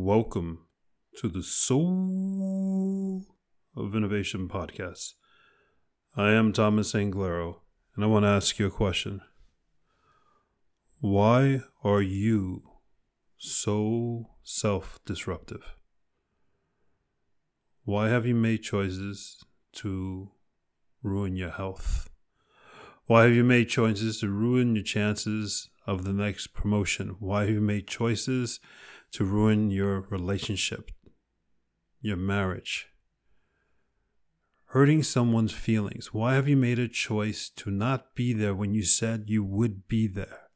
Welcome to the Soul of Innovation podcast. I am Thomas Anglero, and I want to ask you a question. Why are you so self disruptive? Why have you made choices to ruin your health? Why have you made choices to ruin your chances of the next promotion? Why have you made choices to ruin your relationship, your marriage? Hurting someone's feelings. Why have you made a choice to not be there when you said you would be there?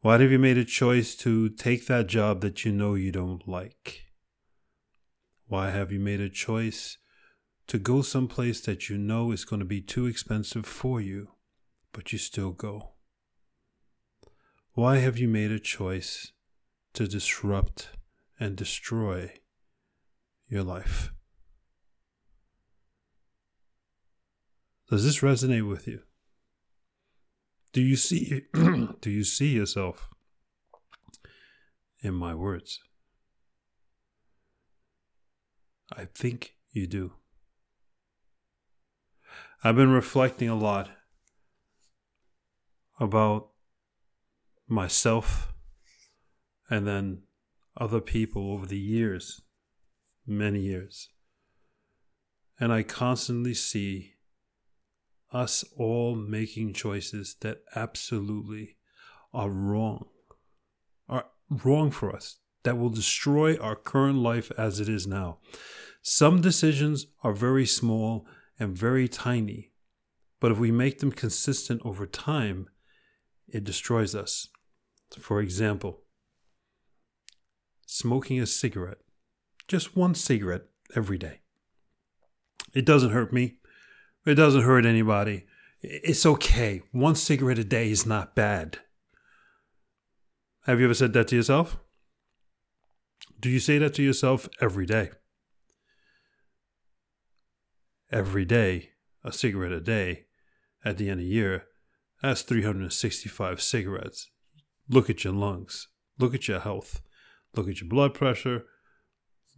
Why have you made a choice to take that job that you know you don't like? Why have you made a choice to go someplace that you know is going to be too expensive for you, but you still go? Why have you made a choice to disrupt and destroy your life? Does this resonate with you? Do you see do you see yourself in my words? I think you do. I've been reflecting a lot about myself and then other people over the years, many years. And I constantly see us all making choices that absolutely are wrong, are wrong for us, that will destroy our current life as it is now. Some decisions are very small and very tiny, but if we make them consistent over time, it destroys us. For example, smoking a cigarette, just one cigarette every day. It doesn't hurt me. It doesn't hurt anybody. It's okay. One cigarette a day is not bad. Have you ever said that to yourself? Do you say that to yourself every day? Every day, a cigarette a day, at the end of the year, that's 365 cigarettes. Look at your lungs. Look at your health. Look at your blood pressure.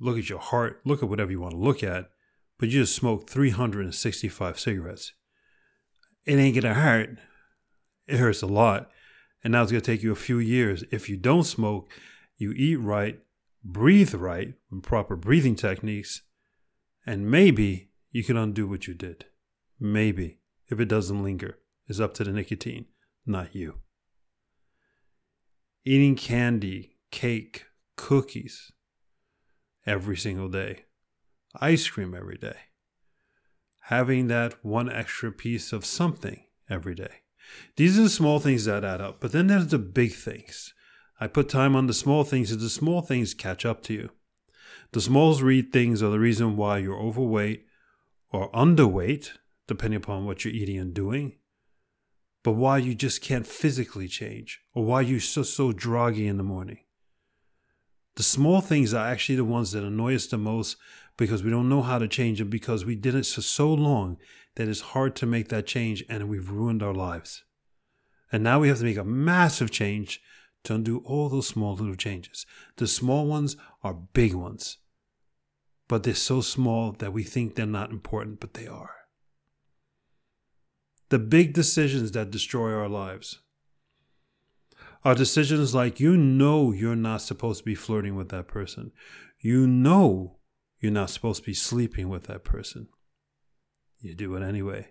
Look at your heart. Look at whatever you want to look at but you just smoked 365 cigarettes. It ain't gonna hurt. It hurts a lot. And now it's gonna take you a few years. If you don't smoke, you eat right, breathe right with proper breathing techniques, and maybe you can undo what you did. Maybe, if it doesn't linger. It's up to the nicotine, not you. Eating candy, cake, cookies every single day ice cream every day, having that one extra piece of something every day. These are the small things that add up, but then there's the big things. I put time on the small things, and the small things catch up to you. The small read things are the reason why you're overweight or underweight, depending upon what you're eating and doing, but why you just can't physically change, or why you're so so droggy in the morning. The small things are actually the ones that annoy us the most because we don't know how to change them because we did it for so long that it's hard to make that change and we've ruined our lives. And now we have to make a massive change to undo all those small little changes. The small ones are big ones, but they're so small that we think they're not important, but they are. The big decisions that destroy our lives are decisions like you know you're not supposed to be flirting with that person. You know you're not supposed to be sleeping with that person. You do it anyway.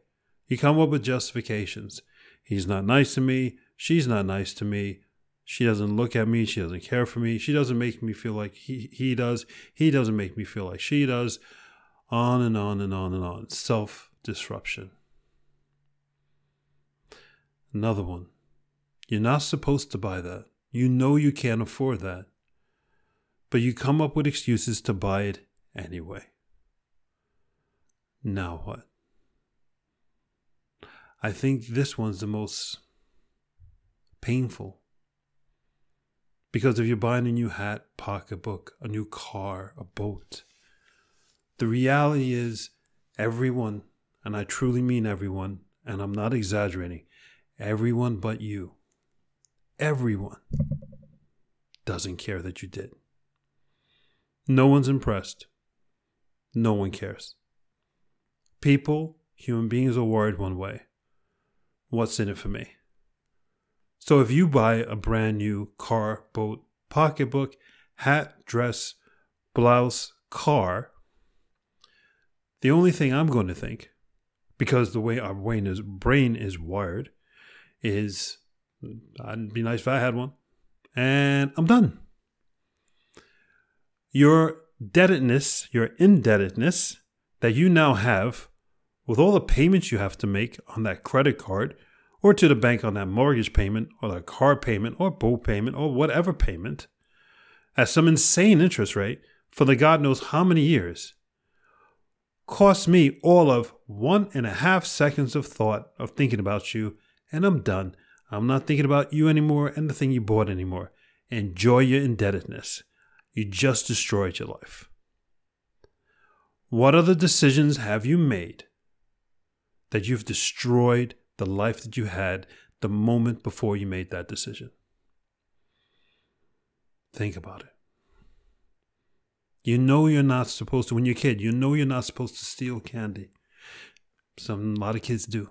You come up with justifications. He's not nice to me. She's not nice to me. She doesn't look at me. She doesn't care for me. She doesn't make me feel like he, he does. He doesn't make me feel like she does. On and on and on and on. Self disruption. Another one. You're not supposed to buy that. You know you can't afford that. But you come up with excuses to buy it anyway. Now what? I think this one's the most painful. Because if you're buying a new hat, pocketbook, a new car, a boat, the reality is everyone, and I truly mean everyone, and I'm not exaggerating, everyone but you, everyone doesn't care that you did. No one's impressed. No one cares. People, human beings, are worried one way what's in it for me? So if you buy a brand new car, boat, pocketbook, hat, dress, blouse, car, the only thing I'm going to think, because the way our brain is, brain is wired, is I'd be nice if I had one. And I'm done. Your debtedness, your indebtedness that you now have with all the payments you have to make on that credit card or to the bank on that mortgage payment or that car payment or boat payment or whatever payment at some insane interest rate for the God knows how many years cost me all of one and a half seconds of thought of thinking about you, and I'm done. I'm not thinking about you anymore and the thing you bought anymore. Enjoy your indebtedness. You just destroyed your life. What other decisions have you made that you've destroyed the life that you had the moment before you made that decision. Think about it. You know you're not supposed to, when you're a kid, you know you're not supposed to steal candy. Some, a lot of kids do.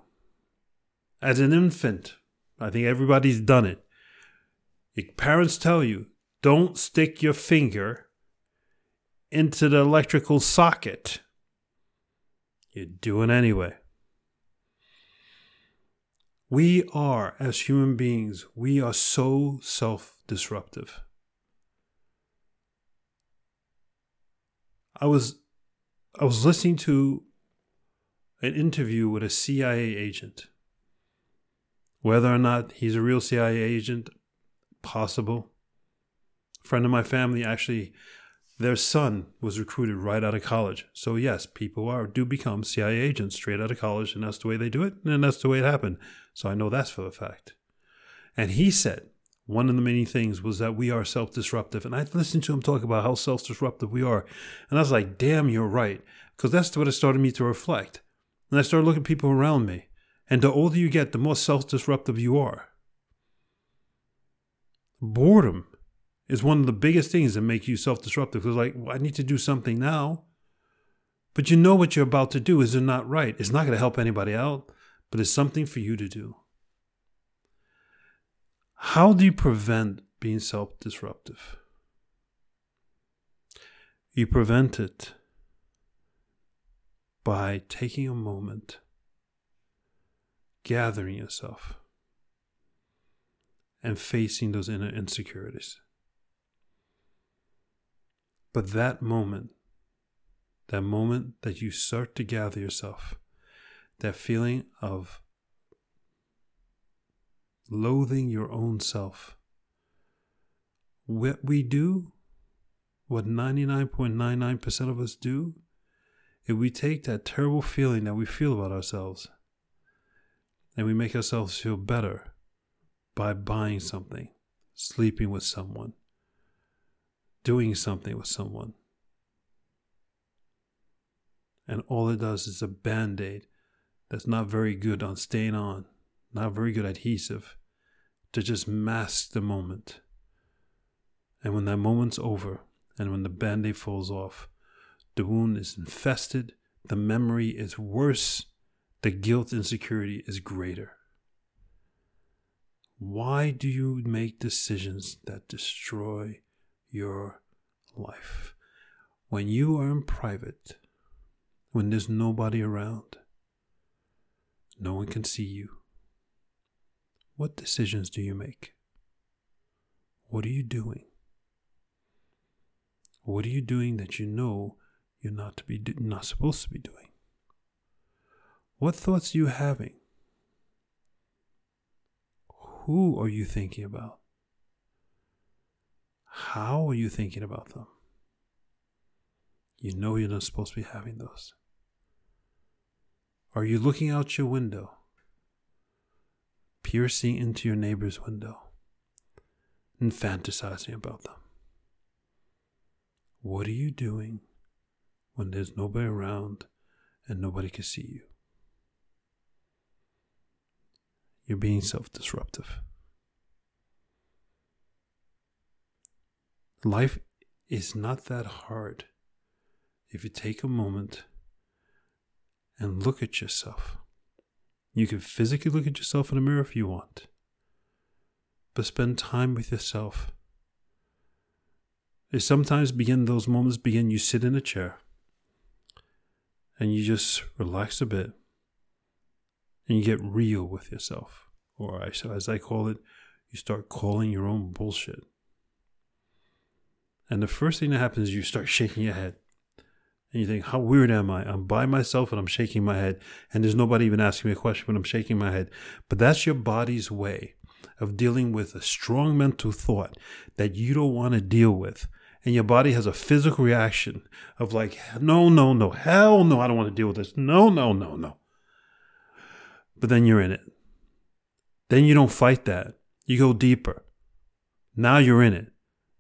As an infant, I think everybody's done it. Your parents tell you, don't stick your finger into the electrical socket. You do it anyway. We are, as human beings, we are so self disruptive. I was I was listening to an interview with a CIA agent. Whether or not he's a real CIA agent, possible. A friend of my family actually their son was recruited right out of college. So yes, people are do become CIA agents straight out of college, and that's the way they do it, and that's the way it happened. So I know that's for a fact. And he said one of the many things was that we are self-disruptive, and I listened to him talk about how self-disruptive we are, and I was like, "Damn, you're right," because that's what it started me to reflect. And I started looking at people around me, and the older you get, the more self-disruptive you are. Boredom is one of the biggest things that make you self-disruptive. Because like, well, I need to do something now, but you know what you're about to do is not right. It's not going to help anybody out, but it's something for you to do. How do you prevent being self-disruptive? You prevent it by taking a moment, gathering yourself, and facing those inner insecurities. But that moment, that moment that you start to gather yourself, that feeling of loathing your own self, what we do, what 99.99% of us do, if we take that terrible feeling that we feel about ourselves and we make ourselves feel better by buying something, sleeping with someone, doing something with someone. And all it does is a band aid that's not very good on staying on, not very good adhesive, to just mask the moment. And when that moment's over, and when the band aid falls off, the wound is infested, the memory is worse, the guilt and insecurity is greater. Why do you make decisions that destroy your life. When you are in private, when there's nobody around, no one can see you. What decisions do you make? What are you doing? What are you doing that you know you're not to be not supposed to be doing? What thoughts are you having? Who are you thinking about? How are you thinking about them? You know you're not supposed to be having those. Are you looking out your window, piercing into your neighbor's window, and fantasizing about them? What are you doing when there's nobody around and nobody can see you? You're being self disruptive. Life is not that hard if you take a moment and look at yourself. You can physically look at yourself in the mirror if you want, but spend time with yourself. It sometimes begin those moments begin you sit in a chair and you just relax a bit and you get real with yourself. Or as I call it, you start calling your own bullshit. And the first thing that happens is you start shaking your head. And you think, how weird am I? I'm by myself and I'm shaking my head. And there's nobody even asking me a question, but I'm shaking my head. But that's your body's way of dealing with a strong mental thought that you don't want to deal with. And your body has a physical reaction of like, no, no, no, hell no, I don't want to deal with this. No, no, no, no. But then you're in it. Then you don't fight that. You go deeper. Now you're in it.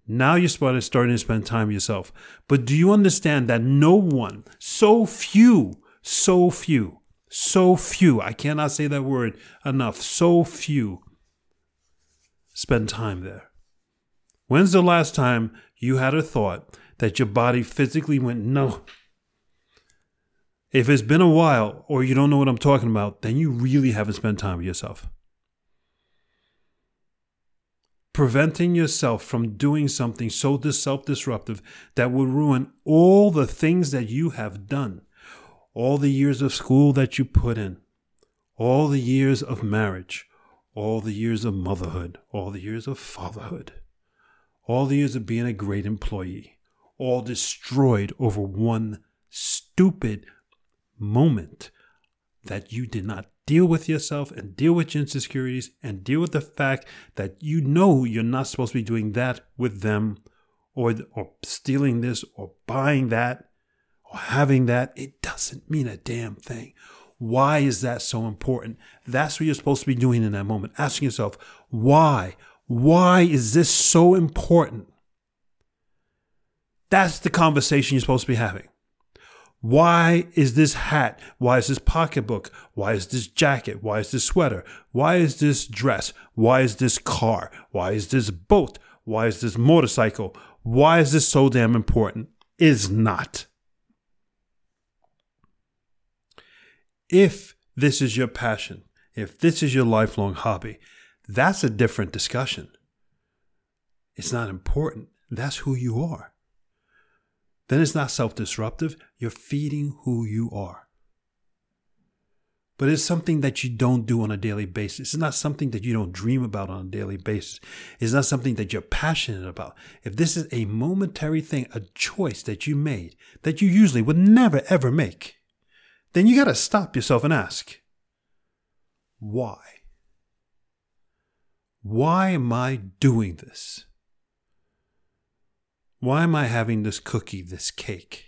Now you're starting to spend time yourself. But do you understand that no one, so few, so few, so few, I cannot say that word enough, so few spend time there? When's the last time you had a thought that your body physically went, no? If it's been a while or you don't know what I'm talking about, then you really haven't spent time with yourself. Preventing yourself from doing something so self disruptive that would ruin all the things that you have done, all the years of school that you put in, all the years of marriage, all the years of motherhood, all the years of fatherhood, all the years of being a great employee, all destroyed over one stupid moment that you did not deal with yourself and deal with your insecurities and deal with the fact that you know you're not supposed to be doing that with them or, or stealing this or buying that or having that. It doesn't mean a damn thing. Why is that so important? That's what you're supposed to be doing in that moment. Asking yourself, why? Why is this so important? That's the conversation you're supposed to be having. Why is this hat? Why is this pocketbook? Why is this jacket? Why is this sweater? Why is this dress? Why is this car? Why is this boat? Why is this motorcycle? Why is this so damn important? Is not. If this is your passion, if this is your lifelong hobby, that's a different discussion. It's not important. That's who you are then it's not self disruptive. You're feeding who you are. But it's something that you don't do on a daily basis. It's not something that you don't dream about on a daily basis. It's not something that you're passionate about. If this is a momentary thing, a choice that you made that you usually would never ever make, then you got to stop yourself and ask, why? Why am I doing this? Why am I having this cookie, this cake?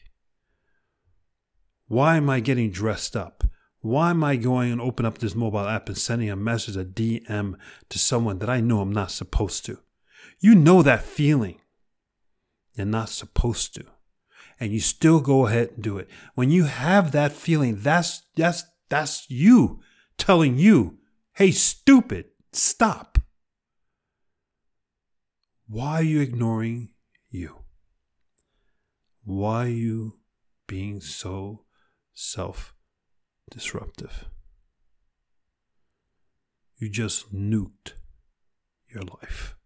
Why am I getting dressed up? Why am I going and open up this mobile app and sending a message, a DM to someone that I know I'm not supposed to? You know that feeling. You're not supposed to. And you still go ahead and do it. When you have that feeling, that's that's that's you telling you, hey, stupid, stop. Why are you ignoring you? Why are you being so self disruptive? You just nuked your life.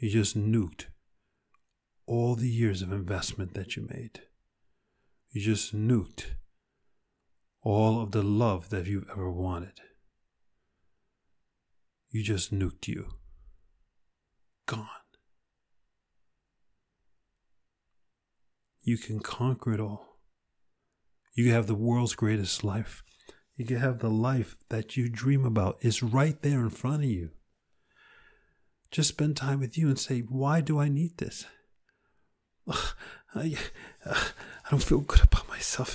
You just nuked all the years of investment that you made. You just nuked all of the love that you've ever wanted. You just nuked you. Gone. You can conquer it all. You can have the world's greatest life. You can have the life that you dream about. It's right there in front of you. Just spend time with you and say, Why do I need this? I, I don't feel good about myself.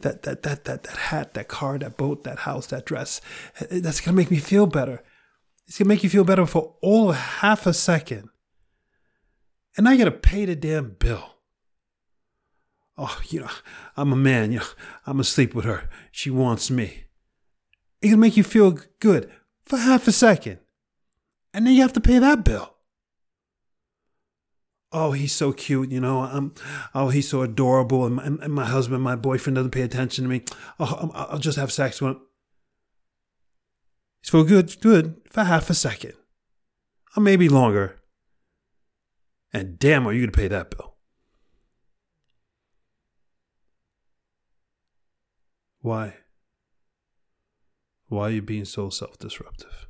That, that, that, that, that hat, that car, that boat, that house, that dress, eh, that's going to make me feel better. It's going to make you feel better for all half a second. And I got to pay the damn bill oh, you know, I'm a man, you know, I'm asleep with her. She wants me. It can make you feel good for half a second. And then you have to pay that bill. oh, he's so cute, you know, um, oh, he's so adorable, and my, and my husband, my boyfriend doesn't pay attention to me. Oh, I'll just have sex with him. He's for good, good for half a second, or maybe longer. And damn, are you going to pay that bill? Why? Why are you being so self disruptive?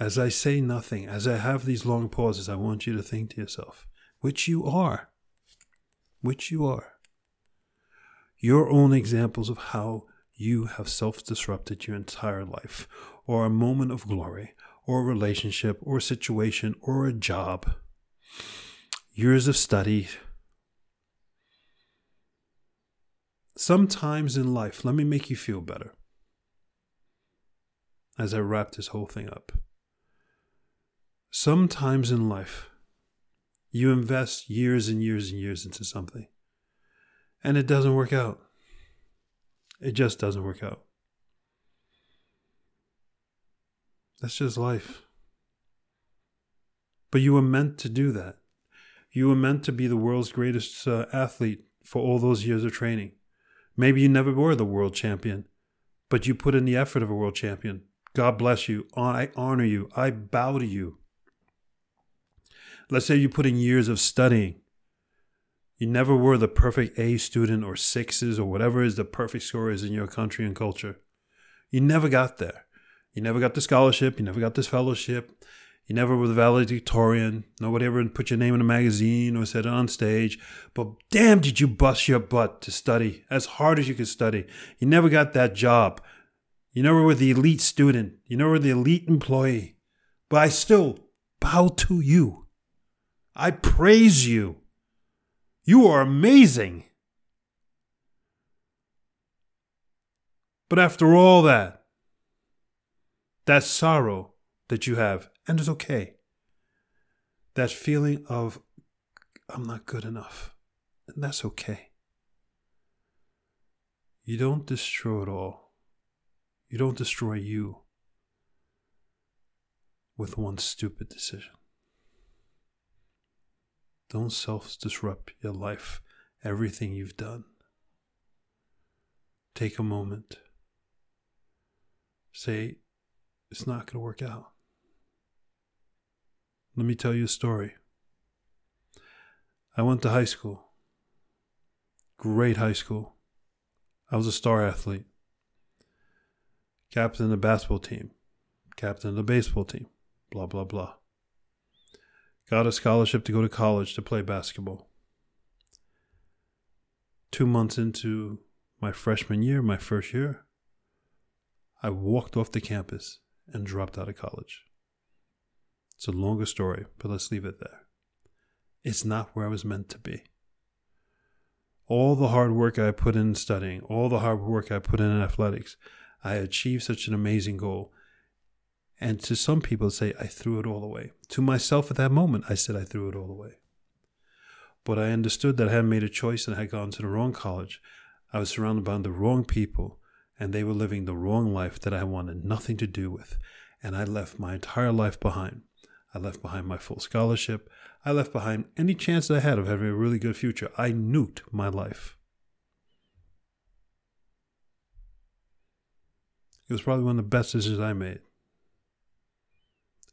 As I say nothing, as I have these long pauses, I want you to think to yourself, which you are, which you are, your own examples of how you have self disrupted your entire life, or a moment of glory, or a relationship, or a situation, or a job, years of study. Sometimes in life, let me make you feel better as I wrap this whole thing up. Sometimes in life, you invest years and years and years into something, and it doesn't work out. It just doesn't work out. That's just life. But you were meant to do that. You were meant to be the world's greatest uh, athlete for all those years of training. Maybe you never were the world champion, but you put in the effort of a world champion. God bless you. I honor you. I bow to you. Let's say you put in years of studying. You never were the perfect A student or sixes or whatever is the perfect score is in your country and culture. You never got there. You never got the scholarship. You never got this fellowship. You never were the valedictorian. Nobody ever put your name in a magazine or said it on stage. But damn, did you bust your butt to study as hard as you could study. You never got that job. You never were the elite student. You never were the elite employee. But I still bow to you. I praise you. You are amazing. But after all that, that sorrow that you have, and it's okay, that feeling of, I'm not good enough, and that's okay. You don't destroy it all. You don't destroy you with one stupid decision. Don't self disrupt your life, everything you've done. Take a moment. Say, it's not going to work out. Let me tell you a story. I went to high school. Great high school. I was a star athlete. Captain of the basketball team. Captain of the baseball team. Blah, blah, blah got a scholarship to go to college to play basketball. Two months into my freshman year, my first year, I walked off the campus and dropped out of college. It's a longer story, but let's leave it there. It's not where I was meant to be. All the hard work I put in studying, all the hard work I put in athletics, I achieved such an amazing goal and to some people, say, I threw it all away. To myself at that moment, I said, I threw it all away. But I understood that I had made a choice and I had gone to the wrong college. I was surrounded by the wrong people, and they were living the wrong life that I wanted nothing to do with. And I left my entire life behind. I left behind my full scholarship. I left behind any chance I had of having a really good future. I nuked my life. It was probably one of the best decisions I made.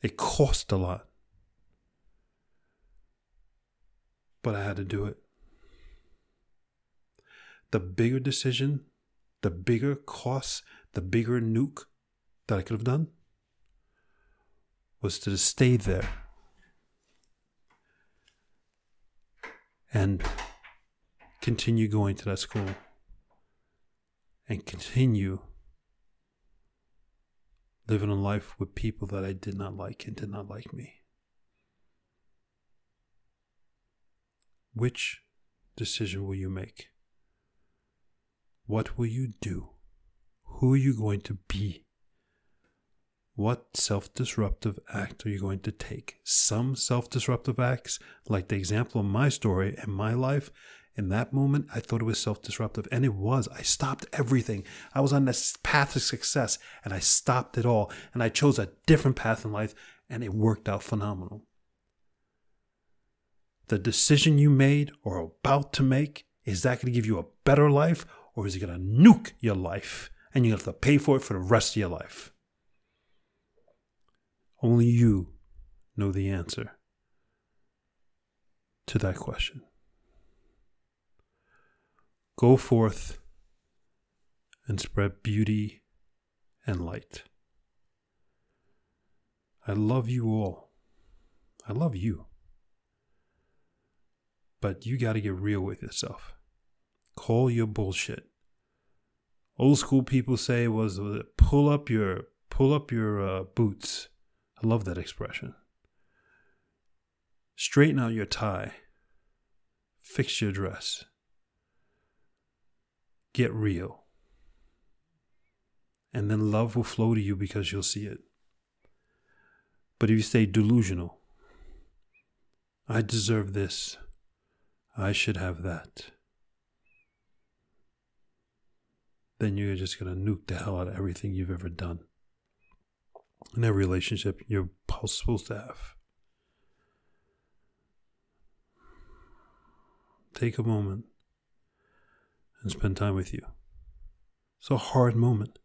It cost a lot. But I had to do it. The bigger decision, the bigger cost, the bigger nuke that I could have done was to stay there and continue going to that school and continue living a life with people that I did not like and did not like me. Which decision will you make? What will you do? Who are you going to be? What self disruptive act are you going to take? Some self disruptive acts, like the example of my story and my life, in that moment, I thought it was self disruptive, and it was. I stopped everything. I was on this path of success, and I stopped it all. And I chose a different path in life, and it worked out phenomenal. The decision you made or about to make is that going to give you a better life or is it going to nuke your life and you have to pay for it for the rest of your life? Only you know the answer to that question. Go forth and spread beauty and light. I love you all. I love you. But you got to get real with yourself. Call your bullshit. Old school people say was pull up your pull up your uh, boots. I love that expression. Straighten out your tie. Fix your dress. Get real. And then love will flow to you because you'll see it. But if you stay delusional, I deserve this, I should have that, then you're just going to nuke the hell out of everything you've ever done in every relationship you're supposed to have. Take a moment and spend time with you. It's a hard moment.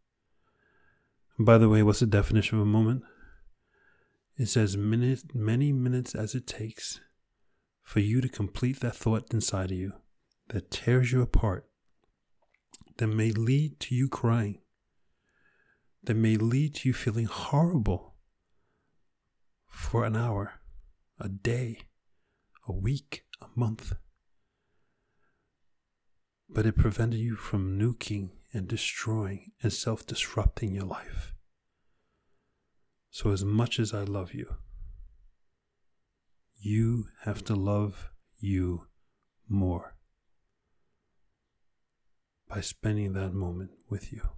And by the way, what's the definition of a moment? It's as minute, many minutes as it takes for you to complete that thought inside of you that tears you apart, that may lead to you crying, that may lead to you feeling horrible for an hour, a day, a week, a month. But it prevented you from nuking and destroying and self disrupting your life. So, as much as I love you, you have to love you more by spending that moment with you.